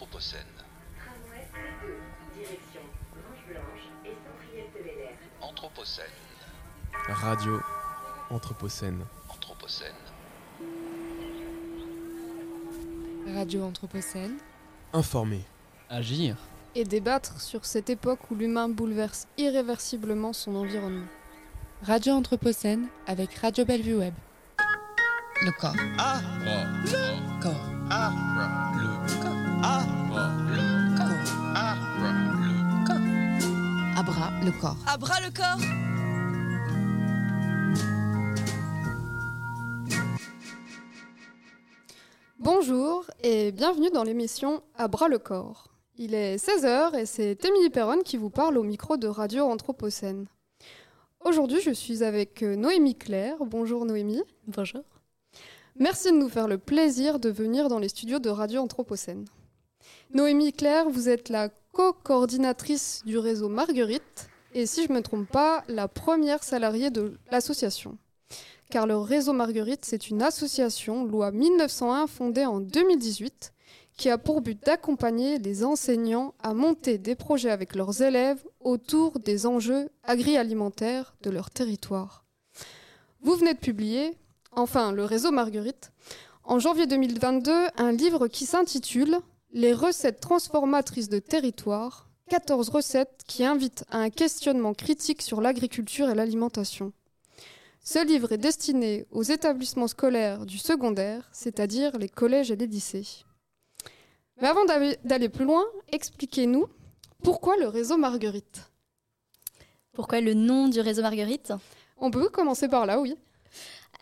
Anthropocène. Tramway C2, direction Grange-Blanche et Saint-Priest-de-Bel-Air. Anthropocène. Radio Anthropocène. Anthropocène. Radio Anthropocène. Informer. Agir. et débattre sur cette époque où l'humain bouleverse irréversiblement son environnement. Radio Anthropocène avec Radio Bellevue Web. Le corps. Ah Le corps. Ah Le Ah Le Corps. Le Corps. Abra le corps. À bras le corps Bonjour et bienvenue dans l'émission À bras le corps. Il est 16h et c'est Émilie Perron qui vous parle au micro de Radio Anthropocène. Aujourd'hui, je suis avec Noémie Claire. Bonjour Noémie. Bonjour. Merci de nous faire le plaisir de venir dans les studios de Radio Anthropocène. Noémie Claire, vous êtes la co-coordinatrice du réseau Marguerite et si je ne me trompe pas, la première salariée de l'association. Car le réseau Marguerite, c'est une association loi 1901 fondée en 2018 qui a pour but d'accompagner les enseignants à monter des projets avec leurs élèves autour des enjeux agri-alimentaires de leur territoire. Vous venez de publier, enfin le réseau Marguerite, en janvier 2022, un livre qui s'intitule Les recettes transformatrices de territoire, 14 recettes qui invitent à un questionnement critique sur l'agriculture et l'alimentation. Ce livre est destiné aux établissements scolaires du secondaire, c'est-à-dire les collèges et les lycées. Mais avant d'aller d'aller plus loin, expliquez-nous pourquoi le réseau Marguerite? Pourquoi le nom du réseau Marguerite? On peut commencer par là, oui.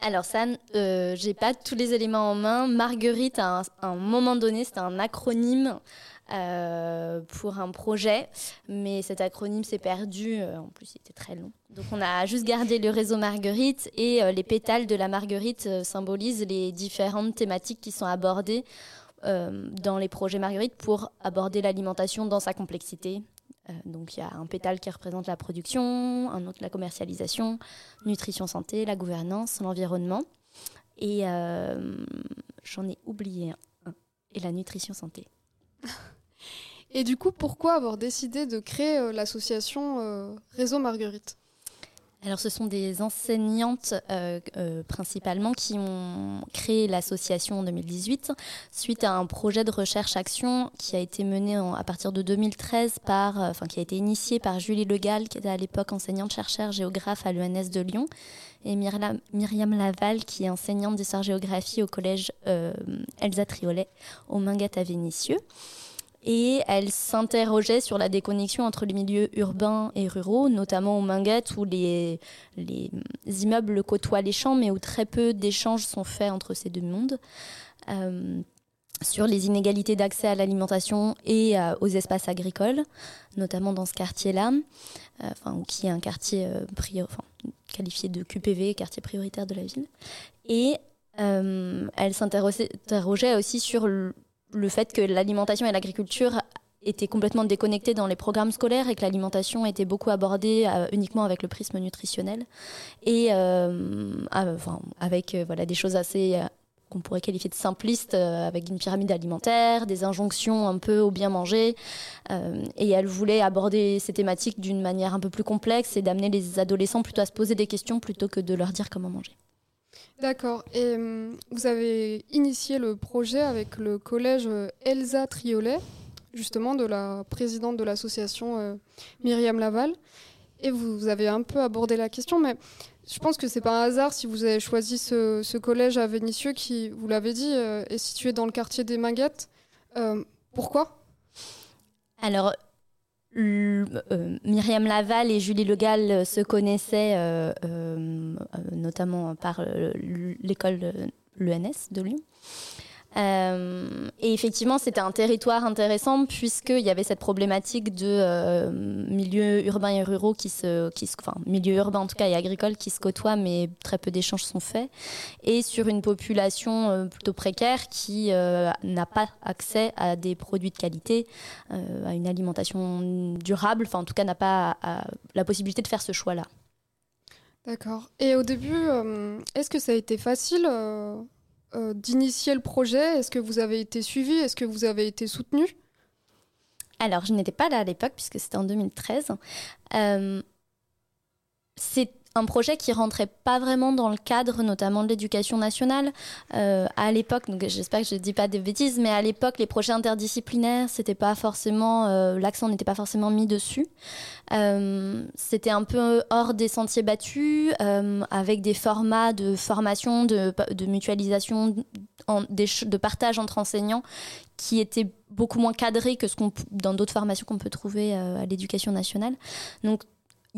Alors ça, euh, j'ai pas tous les éléments en main. Marguerite, à un, moment donné, c'était un acronyme euh, pour un projet, mais cet acronyme s'est perdu. euh, en plus, il était très long. Donc on a juste gardé le réseau Marguerite et les pétales de la Marguerite symbolisent les différentes thématiques qui sont abordées dans les projets Marguerite pour aborder l'alimentation dans sa complexité. Euh, donc il y a un pétale qui représente la production, un autre la commercialisation, nutrition santé, la gouvernance, l'environnement. Et euh, j'en ai oublié un, et la nutrition santé. Et du coup, pourquoi avoir décidé de créer euh, l'association Réseau Marguerite? Alors ce sont des enseignantes euh, euh, principalement qui ont créé l'association en 2018 suite à un projet de recherche-action qui a été mené en- à partir de 2013 par, euh, enfin qui a été initié par Julie Legal qui était à l'époque enseignante-chercheur géographe à l'ENS de Lyon et Myriam, Myriam Laval qui est enseignante d'histoire-géographie au collège euh, Elsa Triolet au Mingat à Vénissieux. Et elle s'interrogeait sur la déconnexion entre les milieux urbains et ruraux, notamment au Mingat où les, les immeubles côtoient les champs, mais où très peu d'échanges sont faits entre ces deux mondes. Euh, sur les inégalités d'accès à l'alimentation et euh, aux espaces agricoles, notamment dans ce quartier-là, euh, qui est un quartier euh, qualifié de QPV, quartier prioritaire de la ville. Et elle s'interrogeait interrogeait aussi sur le, fait que l'alimentation et l'agriculture étaient complètement déconnectées dans les programmes scolaires et que l'alimentation était beaucoup abordée euh, uniquement avec le prisme nutritionnel et euh, avec euh, voilà des choses assez qu'on pourrait qualifier de simplistes avec une pyramide alimentaire, des injonctions un peu au bien manger et elle voulait aborder ces thématiques d'une manière un peu plus complexe et d'amener les adolescents plutôt à se poser des questions plutôt que de leur dire comment manger. D'accord. Et hum, vous avez initié le projet avec le collège euh, Elsa Triolet, justement de la présidente de l'association euh, Myriam Laval. Et vous, avez un peu abordé la question, mais je pense que c'est pas un hasard si vous avez choisi ce, collège à Vénissieux qui, vous l'avez dit, euh, est situé dans le quartier des Minguettes. Pourquoi? Alors, euh, Myriam Laval et Julie Legal euh, se connaissaient euh, euh, euh, notamment par euh, l'école euh, l'ENS de Lyon. Euh, et effectivement, c'était un territoire intéressant puisqu'il y avait cette problématique de euh, milieux urbains et ruraux qui se, qui se, enfin, milieux urbains en tout cas et agricoles qui se côtoient, mais très peu d'échanges sont faits. Et sur une population euh, plutôt précaire qui euh, n'a pas accès à des produits de qualité, à une alimentation durable, enfin en tout cas n'a pas la possibilité de faire ce choix-là. D'accord. Et au début, est-ce que ça a été facile euh, d'initier le projet? Est-ce que vous avez été suivi? Est-ce que vous avez été soutenu? Alors, je n'étais pas là à l'époque, puisque c'était en 2013. Euh, c'est un projet qui rentrait pas vraiment dans le cadre, notamment de l'éducation nationale. Euh, à l'époque, donc j'espère que je ne dis pas de bêtises, mais à l'époque, les projets interdisciplinaires, c'était pas forcément, euh, l'accent n'était pas forcément mis dessus. Euh, c'était un peu hors des sentiers battus, avec des formats de formation, de, mutualisation, en- des de partage entre enseignants qui étaient beaucoup moins cadrés que ce qu'on dans d'autres formations qu'on peut trouver à l'éducation nationale. Donc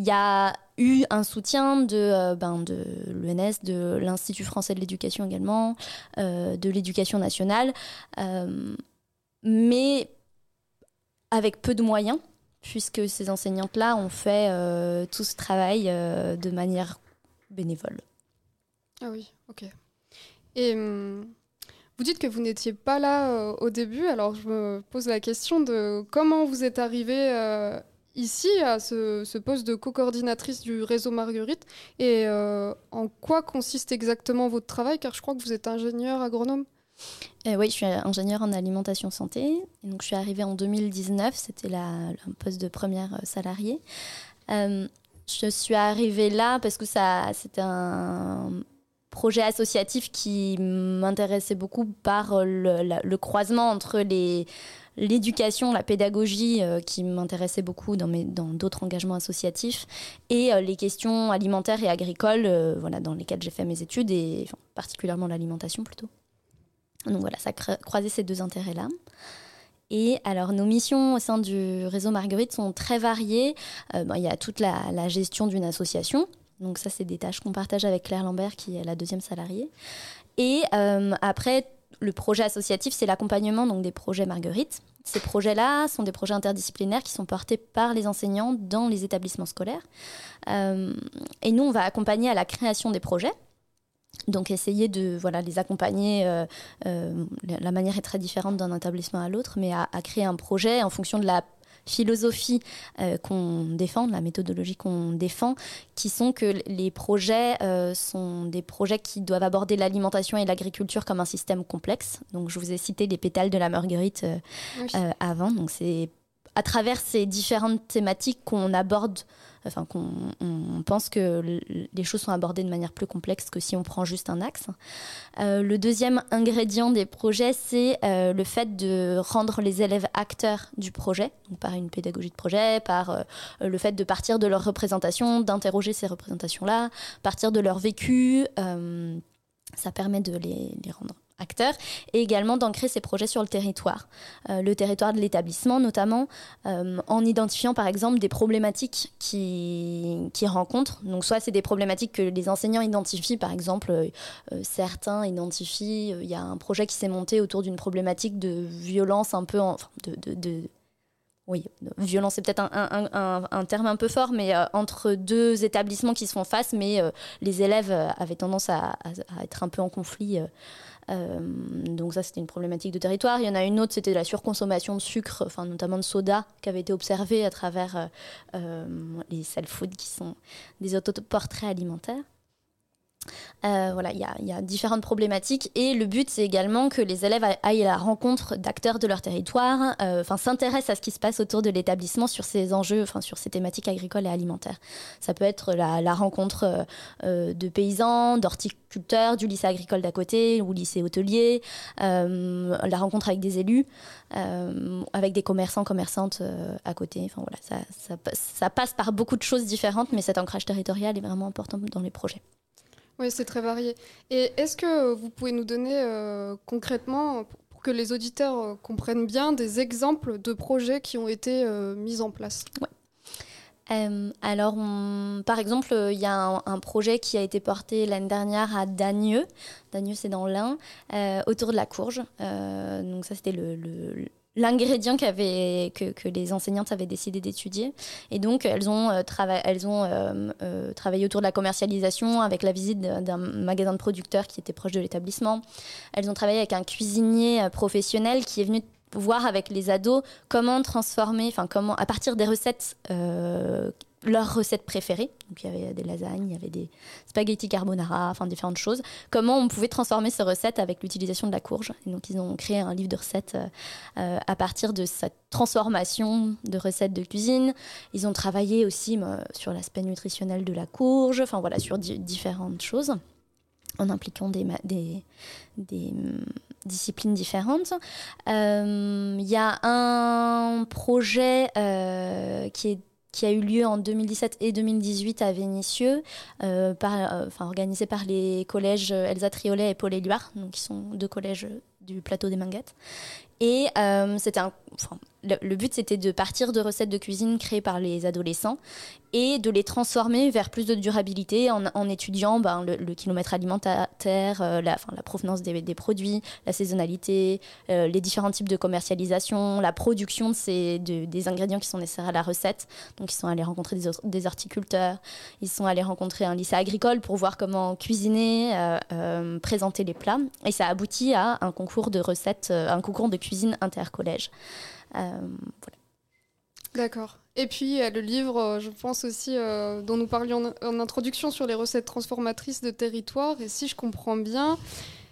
il y a eu un soutien de, euh, ben, de l'ENS, de l'Institut français de l'éducation également, euh, de l'éducation nationale, euh, mais avec peu de moyens, puisque ces enseignantes-là ont fait tout ce travail de manière bénévole. Ah oui, ok. Et hum, vous dites que vous n'étiez pas là au début, alors je me pose la question de comment vous êtes arrivé ici à ce, poste de co-coordinatrice du réseau Marguerite et euh, en quoi consiste exactement votre travail, car je crois que vous êtes ingénieur agronome. Euh, oui, je suis ingénieure en alimentation santé. Et donc, je suis arrivée en 2019. C'était un poste de première euh, salariée. Euh, je suis arrivée là parce que ça, c'était un projet associatif qui m'intéressait beaucoup par le croisement entre les l'éducation, la pédagogie euh, qui m'intéressait beaucoup dans mes dans d'autres engagements associatifs et euh, les questions alimentaires et agricoles euh, voilà dans lesquelles j'ai fait mes études et particulièrement l'alimentation plutôt. Donc voilà, ça croisait ces deux intérêts-là. Et alors, nos missions au sein du réseau Marguerite sont très variées. Bon, il y a toute la, gestion d'une association. Donc ça, c'est des tâches qu'on partage avec Claire Lambert, qui est la deuxième salariée. Et après, le projet associatif, c'est l'accompagnement donc des projets Marguerite. Ces projets-là sont des projets interdisciplinaires qui sont portés par les enseignants dans les établissements scolaires. Euh, et nous, on va accompagner à la création des projets. Donc essayer de voilà, les accompagner, euh, euh, la manière est très différente d'un établissement à l'autre, mais à, à créer un projet en fonction de la philosophie euh, qu'on défend, de la méthodologie qu'on défend, qui sont que les projets euh, sont des projets qui doivent aborder l'alimentation et l'agriculture comme un système complexe. Donc je vous ai cité les pétales de la marguerite euh, Oui. euh, avant. Donc c'est à travers ces différentes thématiques qu'on aborde, enfin qu'on on pense que les choses sont abordées de manière plus complexe que si on prend juste un axe. Euh, le deuxième ingrédient des projets, c'est euh, le fait de rendre les élèves acteurs du projet, donc par une pédagogie de projet, par euh, le fait de partir de leur représentation, d'interroger ces représentations-là, partir de leur vécu. ça permet de les, les rendre acteurs et également d'ancrer ces projets sur le territoire, Euh, le territoire de l'établissement notamment, euh, en identifiant par exemple des problématiques qui, qui rencontrent. Donc soit c'est des problématiques que les enseignants identifient, par exemple euh, certains identifient, il y a un projet qui s'est monté autour d'une problématique de violence un peu, en- enfin, de, de- oui, violence c'est peut-être un, un- un- terme un peu fort, mais entre deux établissements qui se font face, mais les élèves avaient tendance à être un peu en conflit. Euh, donc ça, c'était une problématique de territoire. Il y en a une autre, c'était la surconsommation de sucre, notamment de soda, qui avait été observée à travers euh, euh, les self-food, qui sont des autoportraits alimentaires. Euh, voilà, il y a, différentes problématiques et le but c'est également que les élèves aillent à la rencontre d'acteurs de leur territoire, euh, enfin s'intéressent à ce qui se passe autour de l'établissement sur ces enjeux, enfin sur ces thématiques agricoles et alimentaires. Ça peut être la, rencontre euh, de paysans, d'horticulteurs, du lycée agricole d'à côté ou lycée hôtelier, la rencontre avec des élus, avec des commerçants, commerçantes à côté. Enfin voilà, ça, ça passe par beaucoup de choses différentes, mais cet ancrage territorial est vraiment important dans les projets. Oui, c'est très varié. Et est-ce que vous pouvez nous donner euh, concrètement, pour que les auditeurs euh, comprennent bien, des exemples de projets qui ont été euh, mis en place? Alors, par exemple, il y a un, projet qui a été porté l'année dernière à Dagneux. Dagneux, c'est dans l'Ain, autour de la courge. Donc ça, c'était le- l'ingrédient que, les enseignantes avaient décidé d'étudier. Et donc, elles ont, euh, euh, euh, travaillé autour de la commercialisation avec la visite d'un magasin de producteurs qui était proche de l'établissement. Elles ont travaillé avec un cuisinier professionnel qui est venu voir avec les ados comment transformer, enfin comment, à partir des recettes leurs recettes préférées. Donc il y avait des lasagnes, il y avait des spaghetti carbonara, enfin différentes choses. Comment on pouvait transformer ces recettes avec l'utilisation de la courge. Donc ils ont créé un livre de recettes euh, à partir de cette transformation de recettes de cuisine. Ils ont travaillé aussi euh, sur l'aspect nutritionnel de la courge, enfin voilà, sur di- différentes choses en impliquant des, hum, disciplines différentes. Euh, Il y a un projet euh, qui, est, qui a eu lieu en 2017 et 2018 à Vénissieux, euh, euh, enfin, organisé par les collèges Elsa Triolet et Paul Éluard, donc qui sont deux collèges du plateau des Minguettes. Et euh, c'était un, le, but, c'était de partir de recettes de cuisine créées par les adolescents et de les transformer vers plus de durabilité en, étudiant ben, le, kilomètre alimentaire, euh, la, provenance des, produits, la saisonnalité, euh, les différents types de commercialisation, la production de ces, de- des ingrédients qui sont nécessaires à la recette. Donc, ils sont allés rencontrer des, des horticulteurs, ils sont allés rencontrer un lycée agricole pour voir comment cuisiner, euh, présenter les plats. Et ça aboutit à un concours de recettes, un concours de cuisine intercollège. Euh, D'accord. Et puis le livre, euh, je pense aussi, euh, dont nous parlions en, introduction sur les recettes transformatrices de territoire. Et si je comprends bien,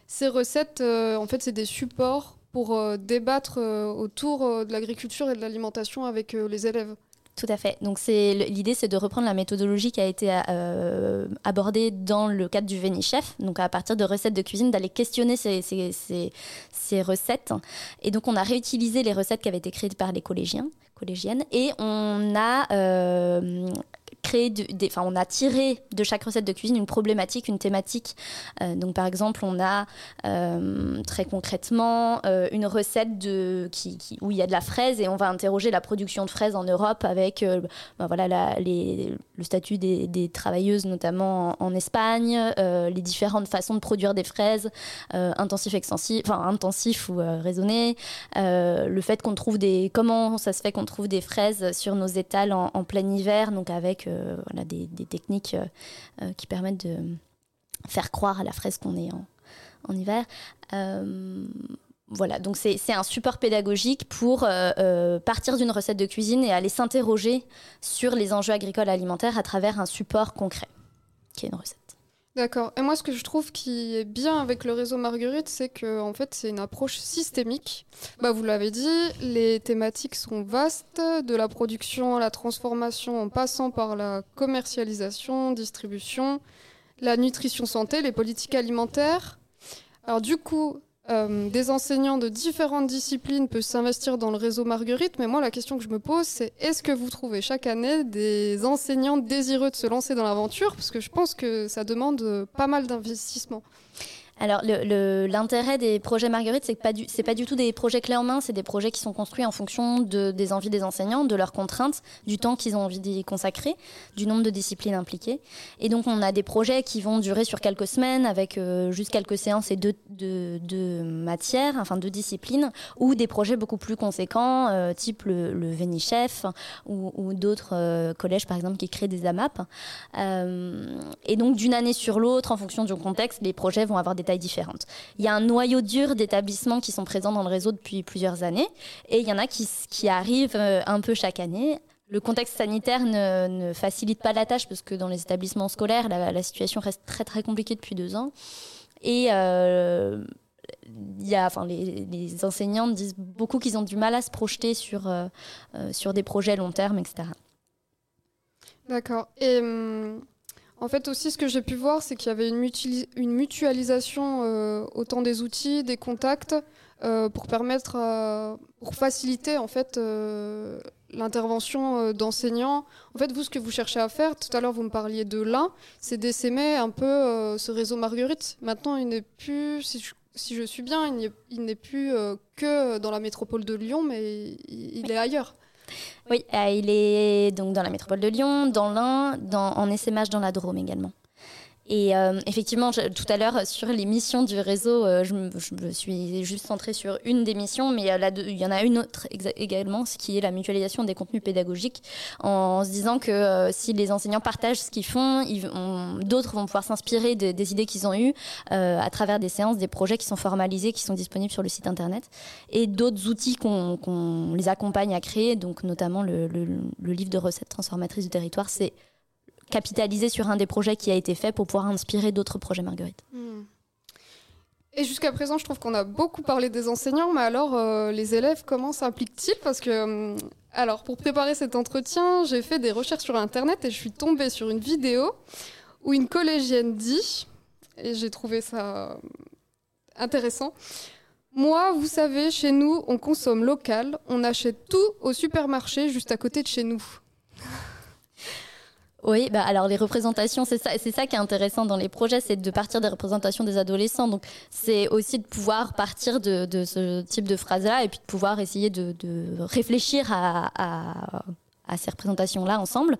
ces recettes, en fait, c'est des supports pour débattre autour de l'agriculture et de l'alimentation avec les élèves. Tout à fait. Donc l'idée, c'est de reprendre la méthodologie qui a été euh, abordée dans le cadre du Chef. Donc à partir de recettes de cuisine, d'aller questionner ces recettes. Et donc on a réutilisé les recettes qui avaient été créées par les collégiens, collégiennes, et on a euh, créé, de- des, enfin on a tiré de chaque recette de cuisine une problématique, une thématique. Euh, donc par exemple, on a euh, très concrètement euh, une recette de, qui, où il y a de la fraise et on va interroger la production de fraises en Europe avec ben voilà, les- le statut des, travailleuses notamment en, Espagne, les différentes façons de produire des fraises, intensif, extensif, enfin intensif ou raisonné, le fait qu'on trouve des, comment ça se fait qu'on trouve des fraises sur nos étals en, en plein hiver, donc avec voilà, des, techniques euh, euh, qui permettent de faire croire à la fraise qu'on est en, hiver. Euh, voilà, donc c'est un support pédagogique pour euh, euh, partir d'une recette de cuisine et aller s'interroger sur les enjeux agricoles alimentaires à travers un support concret, qui est une recette. D'accord. Et moi, ce que je trouve qui est bien avec le réseau Marguerite, c'est que en fait, c'est une approche systémique. Bah, vous l'avez dit, les thématiques sont vastes, de la production à la transformation, en passant par la commercialisation, distribution, la nutrition santé, les politiques alimentaires. Alors du coup, euh, des enseignants de différentes disciplines peuvent s'investir dans le réseau Marguerite, mais moi la question que je me pose, c'est est-ce que vous trouvez chaque année des enseignants désireux de se lancer dans l'aventure? Parce que je pense que ça demande euh, pas mal d'investissement. Alors, l'intérêt des projets Marguerite, c'est que pas du, c'est pas du tout des projets clés en main, c'est des projets qui sont construits en fonction de, des envies des enseignants, de leurs contraintes, du temps qu'ils ont envie d'y consacrer, du nombre de disciplines impliquées. Et donc, on a des projets qui vont durer sur quelques semaines, avec euh, juste quelques séances et deux, deux, deux matières, enfin deux disciplines, ou des projets beaucoup plus conséquents, euh, type le, le Vénichef, ou, ou d'autres euh, collèges, par exemple, qui créent des AMAP. Euh, et donc, d'une année sur l'autre, en fonction du contexte, les projets vont avoir des différentes. Il y a un noyau dur d'établissements qui sont présents dans le réseau depuis plusieurs années, et il y en a qui, arrivent euh, un peu chaque année. Le contexte sanitaire ne, facilite pas la tâche parce que dans les établissements scolaires, la, situation reste très très compliquée depuis deux ans. Et euh, y a, enfin, les, les enseignants disent beaucoup qu'ils ont du mal à se projeter sur, euh, euh, sur des projets long terme, etc. D'accord. Hum, en fait aussi, ce que j'ai pu voir, c'est qu'il y avait une, mutualisation euh, autant des outils, des contacts, euh, pour permettre, pour faciliter en fait euh, l'intervention d'enseignants. En fait, vous, ce que vous cherchez à faire, tout à l'heure vous me parliez de l'un, c'est d'essaimer un peu ce réseau Marguerite. Maintenant, il n'est plus, si je, suis bien, il n'est- plus que dans la métropole de Lyon, mais il est ailleurs. Oui, euh, il est donc dans la métropole de Lyon, dans l'Ain, en SMH dans la Drôme également. Et euh, effectivement, tout à l'heure, sur les missions du réseau, euh, je, me, suis juste centrée sur une des missions, mais euh, il y en a une autre également, ce qui est la mutualisation des contenus pédagogiques, en se disant que euh, si les enseignants partagent ce qu'ils font, d'autres vont pouvoir s'inspirer de- des idées qu'ils ont eues euh, à travers des séances, des projets qui sont formalisés, qui sont disponibles sur le site internet, et d'autres outils qu'on les accompagne à créer, donc notamment le, le- le livre de recettes transformatrices du territoire, c'est capitaliser sur un des projets qui a été fait pour pouvoir inspirer d'autres projets Marguerite. Hmm. Et jusqu'à présent, je trouve qu'on a beaucoup parlé des enseignants, mais alors euh, les élèves, comment s'impliquent-ils Parce que, hum, alors, pour préparer cet entretien, j'ai fait des recherches sur Internet et je suis tombée sur une vidéo où une collégienne dit, et j'ai trouvé ça euh, intéressant, moi, vous savez, chez nous, on consomme local, on achète tout au supermarché juste à côté de chez nous. Oui, bah alors les représentations, c'est ça, c'est ça qui est intéressant dans les projets, c'est de partir des représentations des adolescents. Donc c'est aussi de pouvoir partir de, ce type de phrase-là et puis de pouvoir essayer de, réfléchir à, ces représentations-là ensemble,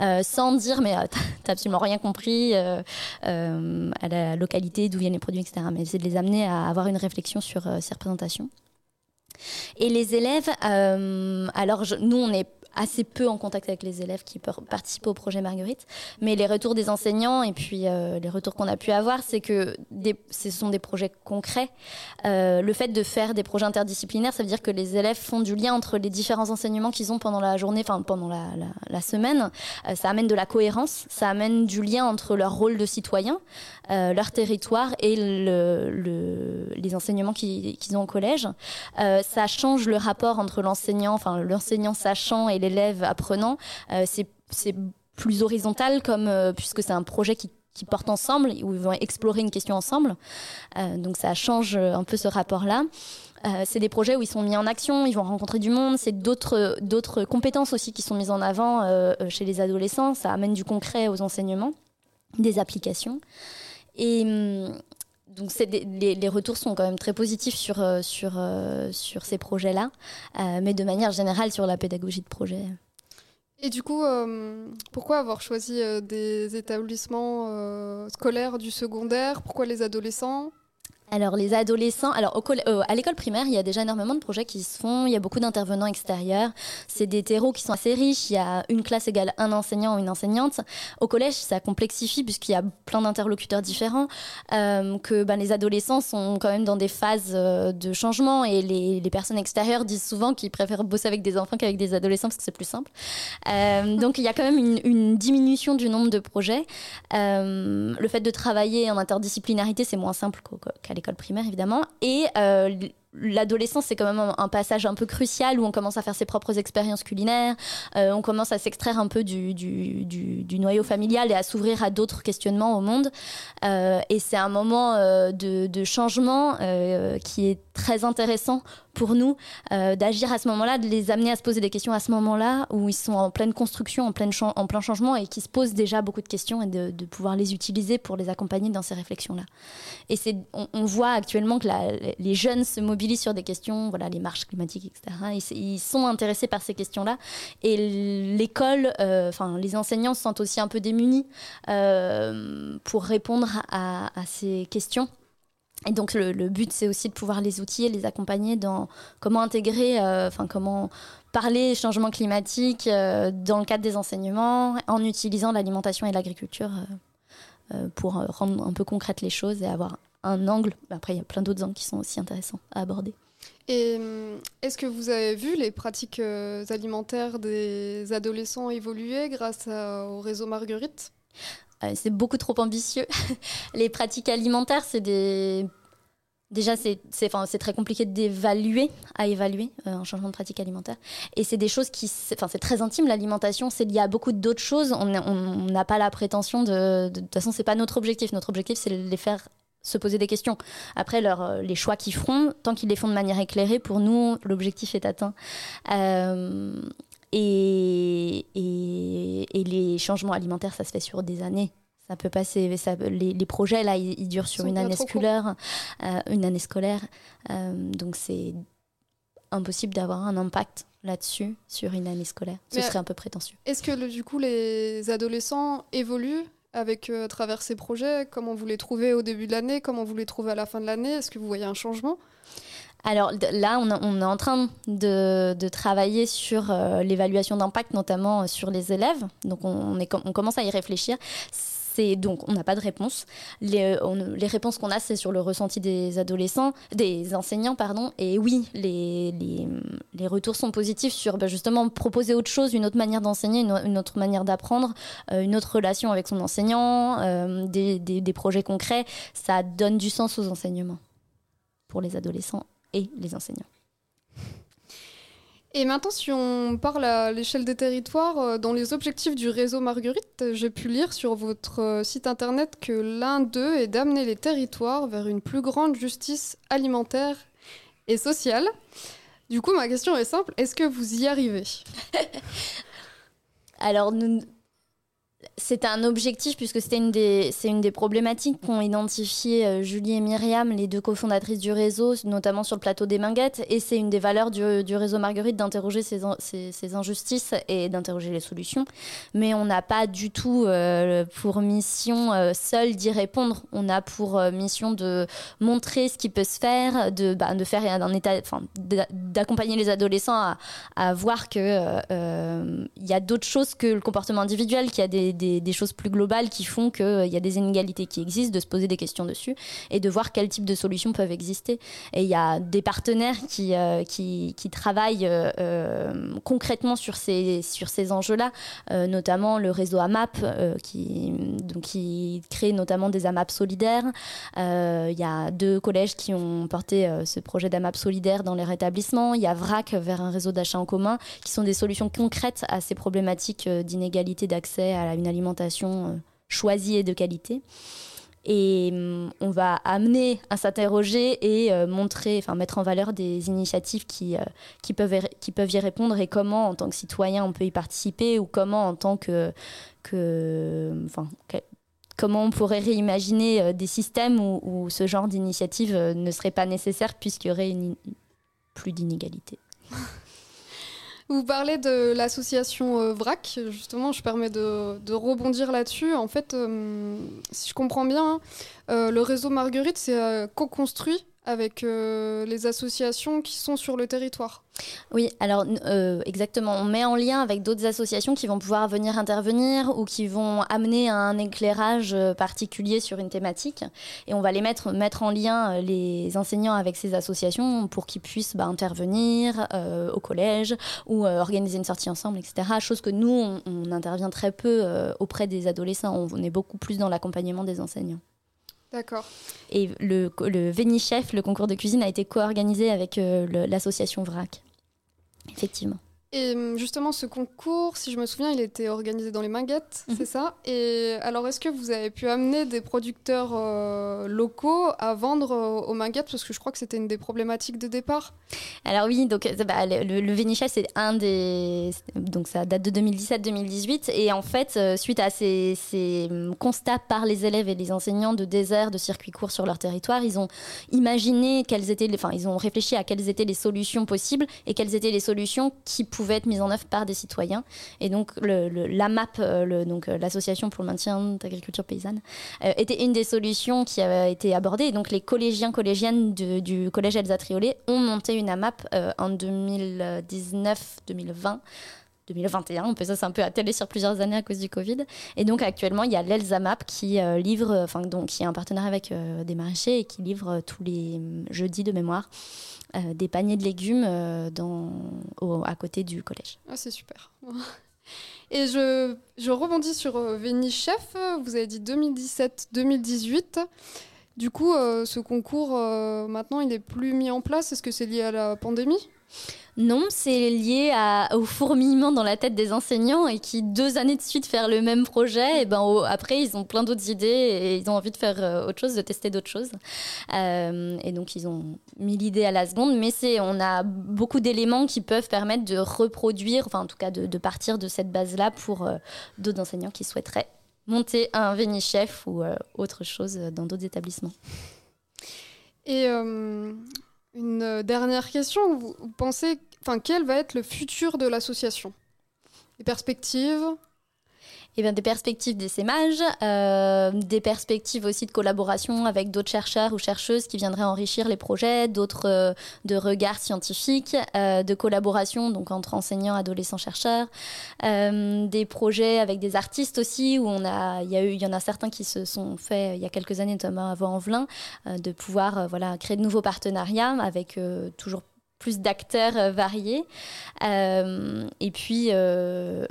euh, sans dire mais euh, t'as- absolument rien compris euh, à la localité, d'où viennent les produits, etc. Mais c'est de les amener à avoir une réflexion sur ces représentations. Et les élèves, alors nous on est assez peu en contact avec les élèves qui participent au projet Marguerite, mais les retours des enseignants et puis euh, les retours qu'on a pu avoir, c'est que des- ce sont des projets concrets. Euh, le fait de faire des projets interdisciplinaires, ça veut dire que les élèves font du lien entre les différents enseignements qu'ils ont pendant la journée, enfin pendant la, semaine. Euh, ça amène de la cohérence, ça amène du lien entre leur rôle de citoyen, leur territoire et le- le- les enseignements qu'ils ont au collège. Ça change le rapport entre l'enseignant, enfin l'enseignant sachant et l'élève apprenant. Euh, c'est plus horizontal comme euh, puisque c'est un projet qui qui portent ensemble, où ils vont explorer une question ensemble. Euh, donc ça change un peu ce rapport-là. C'est des projets où ils sont mis en action, ils vont rencontrer du monde, c'est d'autres d'autres compétences aussi qui sont mises en avant chez les adolescents, ça amène du concret aux enseignements, des applications. Et hum, donc les, retours sont quand même très positifs sur, euh, sur, euh, sur ces projets-là, euh, mais de manière générale sur la pédagogie de projet. Et du coup, pourquoi avoir choisi des établissements scolaires du secondaire? Pourquoi les adolescents? Alors les adolescents, alors euh, à l'école primaire, il y a déjà énormément de projets qui se font. Il y a beaucoup d'intervenants extérieurs. C'est des terreaux qui sont assez riches. Il y a une classe égale un enseignant ou une enseignante. Au collège, ça complexifie puisqu'il y a plein d'interlocuteurs différents. euh, que ben, les adolescents sont quand même dans des phases euh, de changement et les, personnes extérieures disent souvent qu'ils préfèrent bosser avec des enfants qu'avec des adolescents parce que c'est plus simple. Donc il y a quand même une, une diminution du nombre de projets. Le fait de travailler en interdisciplinarité, c'est moins simple qu'à l'école primaire, évidemment. Et euh, l'adolescence, c'est quand même un, passage un peu crucial où on commence à faire ses propres expériences culinaires, euh, on commence à s'extraire un peu du, du, noyau familial et à s'ouvrir à d'autres questionnements au monde. Euh, et c'est un moment euh, de, changement qui est très intéressant pour nous d'agir à ce moment-là, de les amener à se poser des questions à ce moment-là où ils sont en pleine construction, en, plein changement et qui se posent déjà beaucoup de questions et de, pouvoir les utiliser pour les accompagner dans ces réflexions-là. Et on, on voit actuellement que les jeunes se mobilisent sur des questions, voilà, les marches climatiques, etc. Ils sont intéressés par ces questions-là. Et l'école, euh, enfin les enseignants se sentent aussi un peu démunis euh, pour répondre à, ces questions. Et donc le, but, c'est aussi de pouvoir les outiller, les accompagner dans comment intégrer, euh, enfin comment parler changement climatique euh, dans le cadre des enseignements, en utilisant l'alimentation et l'agriculture pour rendre un peu concrètes les choses et avoir un angle. Après, il y a plein d'autres angles qui sont aussi intéressants à aborder. Et hum, est-ce que vous avez vu les pratiques euh, alimentaires des adolescents évoluer grâce à- au réseau Marguerite? Euh, c'est beaucoup trop ambitieux. les pratiques alimentaires, c'est des. Déjà, c'est enfin, très compliqué d'évaluer, à évaluer euh, un changement de pratique alimentaire. Et c'est des choses qui. Enfin, c'est très intime, l'alimentation. C'est lié à beaucoup d'autres choses. On n'a pas la prétention de. De de toute façon, c'est pas notre objectif. Notre objectif, c'est de les faire se poser des questions. Après, leur, euh, les choix qu'ils feront, tant qu'ils les font de manière éclairée, pour nous, l'objectif est atteint. Euh, et, et, et les changements alimentaires, ça se fait sur des années. Ça peut passer. ça- les, les projets, là, ils, ils durent sur Sont une année scolaire. euh, une année scolaire. Euh, donc, c'est impossible d'avoir un impact là-dessus sur une année scolaire. Ce Mais- serait un peu prétentieux. Est-ce que le- du coup les adolescents évoluent avec euh, travers ces projets Comment vous les trouvez au début de l'année Comment vous les trouvez à la fin de l'année Est-ce que vous voyez un changement? Alors là, on, est en train de, travailler sur euh, l'évaluation d'impact, notamment euh, sur les élèves. Donc on commence à y réfléchir. C'est donc on n'a pas de réponse. Les, on- les réponses qu'on a, c'est sur le ressenti des adolescents, des enseignants, pardon. Et oui, les, les, retours sont positifs sur bah, justement proposer autre chose, une autre manière d'enseigner, une, autre manière d'apprendre, euh, une autre relation avec son enseignant, euh, des- des projets concrets. Ça donne du sens aux enseignements pour les adolescents et les enseignants. Et maintenant, si on parle à l'échelle des territoires, euh, dans les objectifs du réseau Marguerite, euh, j'ai pu lire sur votre euh, site internet que l'un d'eux est d'amener les territoires vers une plus grande justice alimentaire et sociale. Du coup, ma question est simple, est-ce que vous y arrivez? Alors, nous- c'était un objectif puisque c'était une des, c'est une des problématiques qu'ont identifié euh, Julie et Myriam, les deux cofondatrices du réseau, notamment sur le plateau des Minguettes. Et c'est une des valeurs du, du réseau Marguerite d'interroger ces, ces- ces injustices et d'interroger les solutions. Mais on n'a pas du tout euh, pour mission euh, seule d'y répondre. On a pour mission de montrer ce qui peut se faire, de, bah, de faire un état, enfin, d'a- d'accompagner les adolescents à, à voir que il y a d'autres choses que le comportement individuel, qu'il y a des, des- choses plus globales qui font qu'il y a des inégalités qui existent, de se poser des questions dessus et de voir quel type de solutions peuvent exister. Et il y a des partenaires qui, euh, qui, travaillent euh, euh, concrètement sur ces, sur ces enjeux-là, euh, notamment le réseau AMAP euh, qui, donc, qui crée notamment des AMAP solidaires. Euh, Il y a deux collèges qui ont porté euh, ce projet d'AMAP solidaire dans leur établissement. Il y a VRAC vers un réseau d'achat en commun qui sont des solutions concrètes à ces problématiques euh, d'inégalité d'accès à une alimentation euh, choisie et de qualité. Et hum, on va amener à s'interroger et euh, montrer, enfin mettre en valeur des initiatives qui, euh, qui, peuvent, y- qui peuvent y répondre et comment, en tant que citoyen, on peut y participer ou comment, en tant que. que comment on pourrait réimaginer des systèmes où, où ce genre d'initiative ne serait pas nécessaire puisqu'il y aurait plus d'inégalité. Vous parlez de l'association euh, VRAC, justement, je permets de, de rebondir là-dessus. En fait, euh, si je comprends bien, euh, le réseau Marguerite, euh, co-construit avec euh, les associations qui sont sur le territoire. Oui, alors euh, exactement. On met en lien avec d'autres associations qui vont pouvoir venir intervenir ou qui vont amener un éclairage euh, particulier sur une thématique. Et on va les mettre, mettre en lien, les enseignants, avec ces associations pour qu'ils puissent bah, intervenir au collège ou organiser une sortie ensemble, etc. Chose que nous, on, intervient très peu auprès des adolescents. On est beaucoup plus dans l'accompagnement des enseignants. D'accord. Et le, le Vénichef, le concours de cuisine, a été co-organisé avec euh, l'association VRAC. Effectivement. Et hum, justement, ce concours, si je me souviens, il était organisé dans les Minguettes, Mhm. c'est ça? Et alors, est-ce que vous avez pu amener des producteurs euh, locaux à vendre euh, aux Minguettes? Parce que je crois que c'était une des problématiques de départ. Alors oui, donc euh, bah, le, le, Vénichef, c'est un des... Donc ça date de 2017-2018. Et en fait, suite à ces, ces hum, constats par les élèves et les enseignants de désert, de circuits courts sur leur territoire, ils ont imaginé quelles étaient... Les, enfin, ils ont réfléchi à quelles étaient les solutions possibles et quelles étaient les solutions qui pouvaient être mises en œuvre par des citoyens. Et donc le, euh, donc euh, l'Association pour le maintien de l'agriculture paysanne, euh, était une des solutions qui a été abordée. Et donc les collégiens, collégiennes du collège Elsa Triolet ont monté une AMAP en 2019-2020. 2021, on peut ça c'est un peu attellé sur plusieurs années à cause du Covid. Et donc actuellement il y a l'Elsamap qui livre, donc qui est un partenaire avec des maraîchers et qui livre tous les jeudis de mémoire euh, des paniers de légumes euh, dans, à côté du collège. Ah, c'est super. Et je, je rebondis sur euh, Vénichef. Vous avez dit 2017-2018. Du coup, ce concours, maintenant, il est plus mis en place. Est-ce que c'est lié à la pandémie? Non, c'est lié au fourmillement dans la tête des enseignants et qui, deux années de suite, faire le même projet, et ben, après, ils ont plein d'autres idées et ils ont envie de faire euh, autre chose, de tester d'autres choses. Euh, et donc, ils ont mis l'idée à la seconde, mais on a beaucoup d'éléments qui peuvent permettre de reproduire, enfin, en tout cas, de, partir de cette base-là pour euh, d'autres enseignants qui souhaiteraient monter un Vénichef ou autre chose dans d'autres établissements. Et une euh, dernière question. Vous, vous pensez, enfin, quel va être le futur de l'association? Les perspectives? Eh bien, des perspectives d'essaimage, euh, des perspectives aussi de collaboration avec d'autres chercheurs ou chercheuses qui viendraient enrichir les projets, d'autres euh, de regards scientifiques, euh, de collaboration donc entre enseignants, adolescents, chercheurs, des projets avec des artistes aussi où on a, il y eu, en a certains qui se sont faits il y a quelques années, notamment à Vaux-en-Velin, euh, de pouvoir voilà créer de nouveaux partenariats avec toujours plus d'acteurs euh, variés Euh, et puis euh,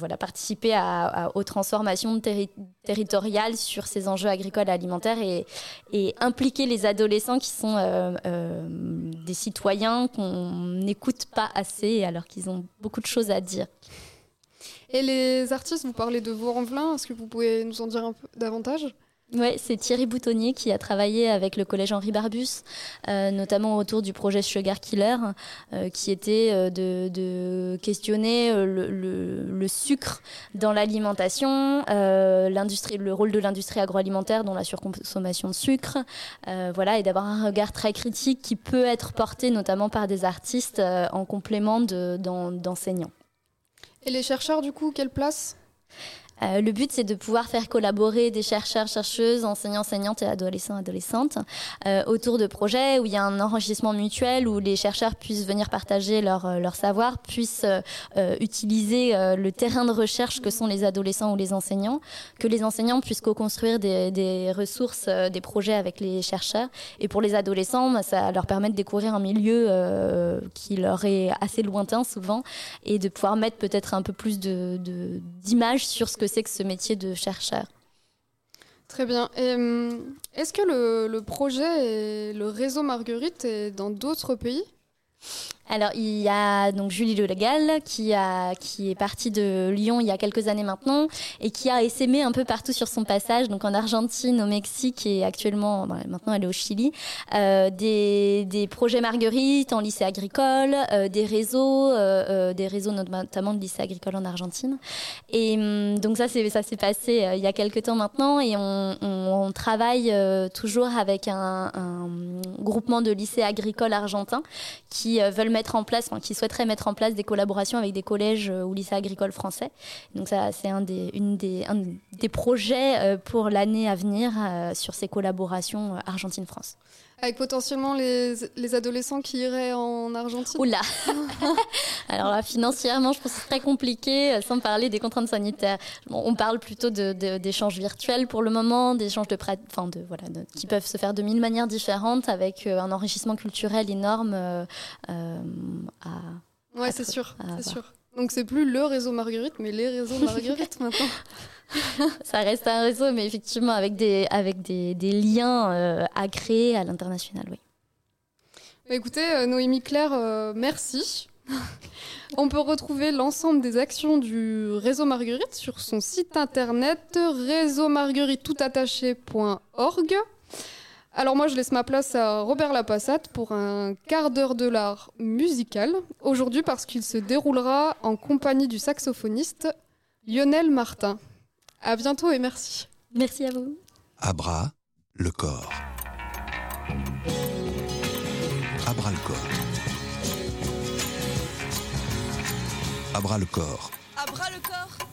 voilà participer à, aux transformations terri- territoriales sur ces enjeux agricoles et alimentaires et, impliquer les adolescents qui sont des citoyens qu'on n'écoute pas assez alors qu'ils ont beaucoup de choses à dire. Et les artistes, vous parlez de Vaux-en-Velin, est-ce que vous pouvez nous en dire un peu davantage? Ouais, c'est Thierry Boutonnier qui a travaillé avec le collège Henri Barbus, euh, notamment autour du projet Sugar Killer, euh, qui était euh, de, de questionner euh, le, le- le sucre dans l'alimentation, euh, l'industrie, le rôle de l'industrie agroalimentaire dans la surconsommation de sucre, euh, voilà, et d'avoir un regard très critique qui peut être porté notamment par des artistes en complément de- d'en- d'enseignants. Et les chercheurs, du coup, quelle place? Euh, le but, c'est de pouvoir faire collaborer des chercheurs, chercheuses, enseignants, enseignantes et adolescents, adolescentes euh, autour de projets où il y a un enrichissement mutuel, où les chercheurs puissent venir partager leur, euh, leur savoir, puissent utiliser le terrain de recherche que sont les adolescents ou les enseignants, que les enseignants puissent co-construire des, des ressources, des projets avec les chercheurs. Et pour les adolescents, bah, ça leur permet de découvrir un milieu qui leur est assez lointain souvent et de pouvoir mettre peut-être un peu plus d'images sur ce que c'est que ce métier de chercheur. Très bien. Hum, Est-ce que le, le projet et le réseau Marguerite est dans d'autres pays? Alors, il y a donc Julie Le Legal qui, a, qui est partie de Lyon il y a quelques années maintenant et qui a essaimé un peu partout sur son passage, donc en Argentine, au Mexique et actuellement, maintenant elle est au Chili, euh, des, des projets Marguerite en lycée agricole, euh, des réseaux, euh, euh, des réseaux notamment de lycée agricole en Argentine. Et hum, donc ça, c'est, ça s'est passé euh, il y a quelques temps maintenant et on, on- on travaille euh, toujours avec un, un groupement de lycées agricoles argentins qui veulent mettre en place, qui souhaiteraient mettre en place des collaborations avec des collèges euh, ou lycées agricoles français. Donc ça, c'est un des, une des, un des projets euh, pour l'année à venir euh, sur ces collaborations Argentine-France. Avec potentiellement les, les adolescents qui iraient en Argentine Oula Alors là, financièrement, je pense que c'est très compliqué, euh, sans parler des contraintes sanitaires. Bon, on parle plutôt de- de- d'échanges virtuels pour le moment, d'échanges de, enfin de, voilà, de- qui peuvent se faire de mille manières différentes, avec euh, un enrichissement culturel énorme euh, euh, à, Ouais, c'est sûr, c'est sûr. Donc c'est plus le réseau Marguerite, mais les réseaux Marguerite maintenant. Ça reste un réseau, mais effectivement avec des, avec des, des liens euh, à créer à l'international, oui. Bah, écoutez, euh, Noémie Claire, euh, merci. On peut retrouver l'ensemble des actions du réseau Marguerite sur son site internet réseaumarguerite.org. Alors moi, je laisse ma place à Robert Lapassate pour un quart d'heure de l'art musical. Aujourd'hui, parce qu'il se déroulera en compagnie du saxophoniste Lionel Martin. À bientôt et merci. Merci à vous. Abra, le corps. Abra le corps. Abra le corps. À bras le corps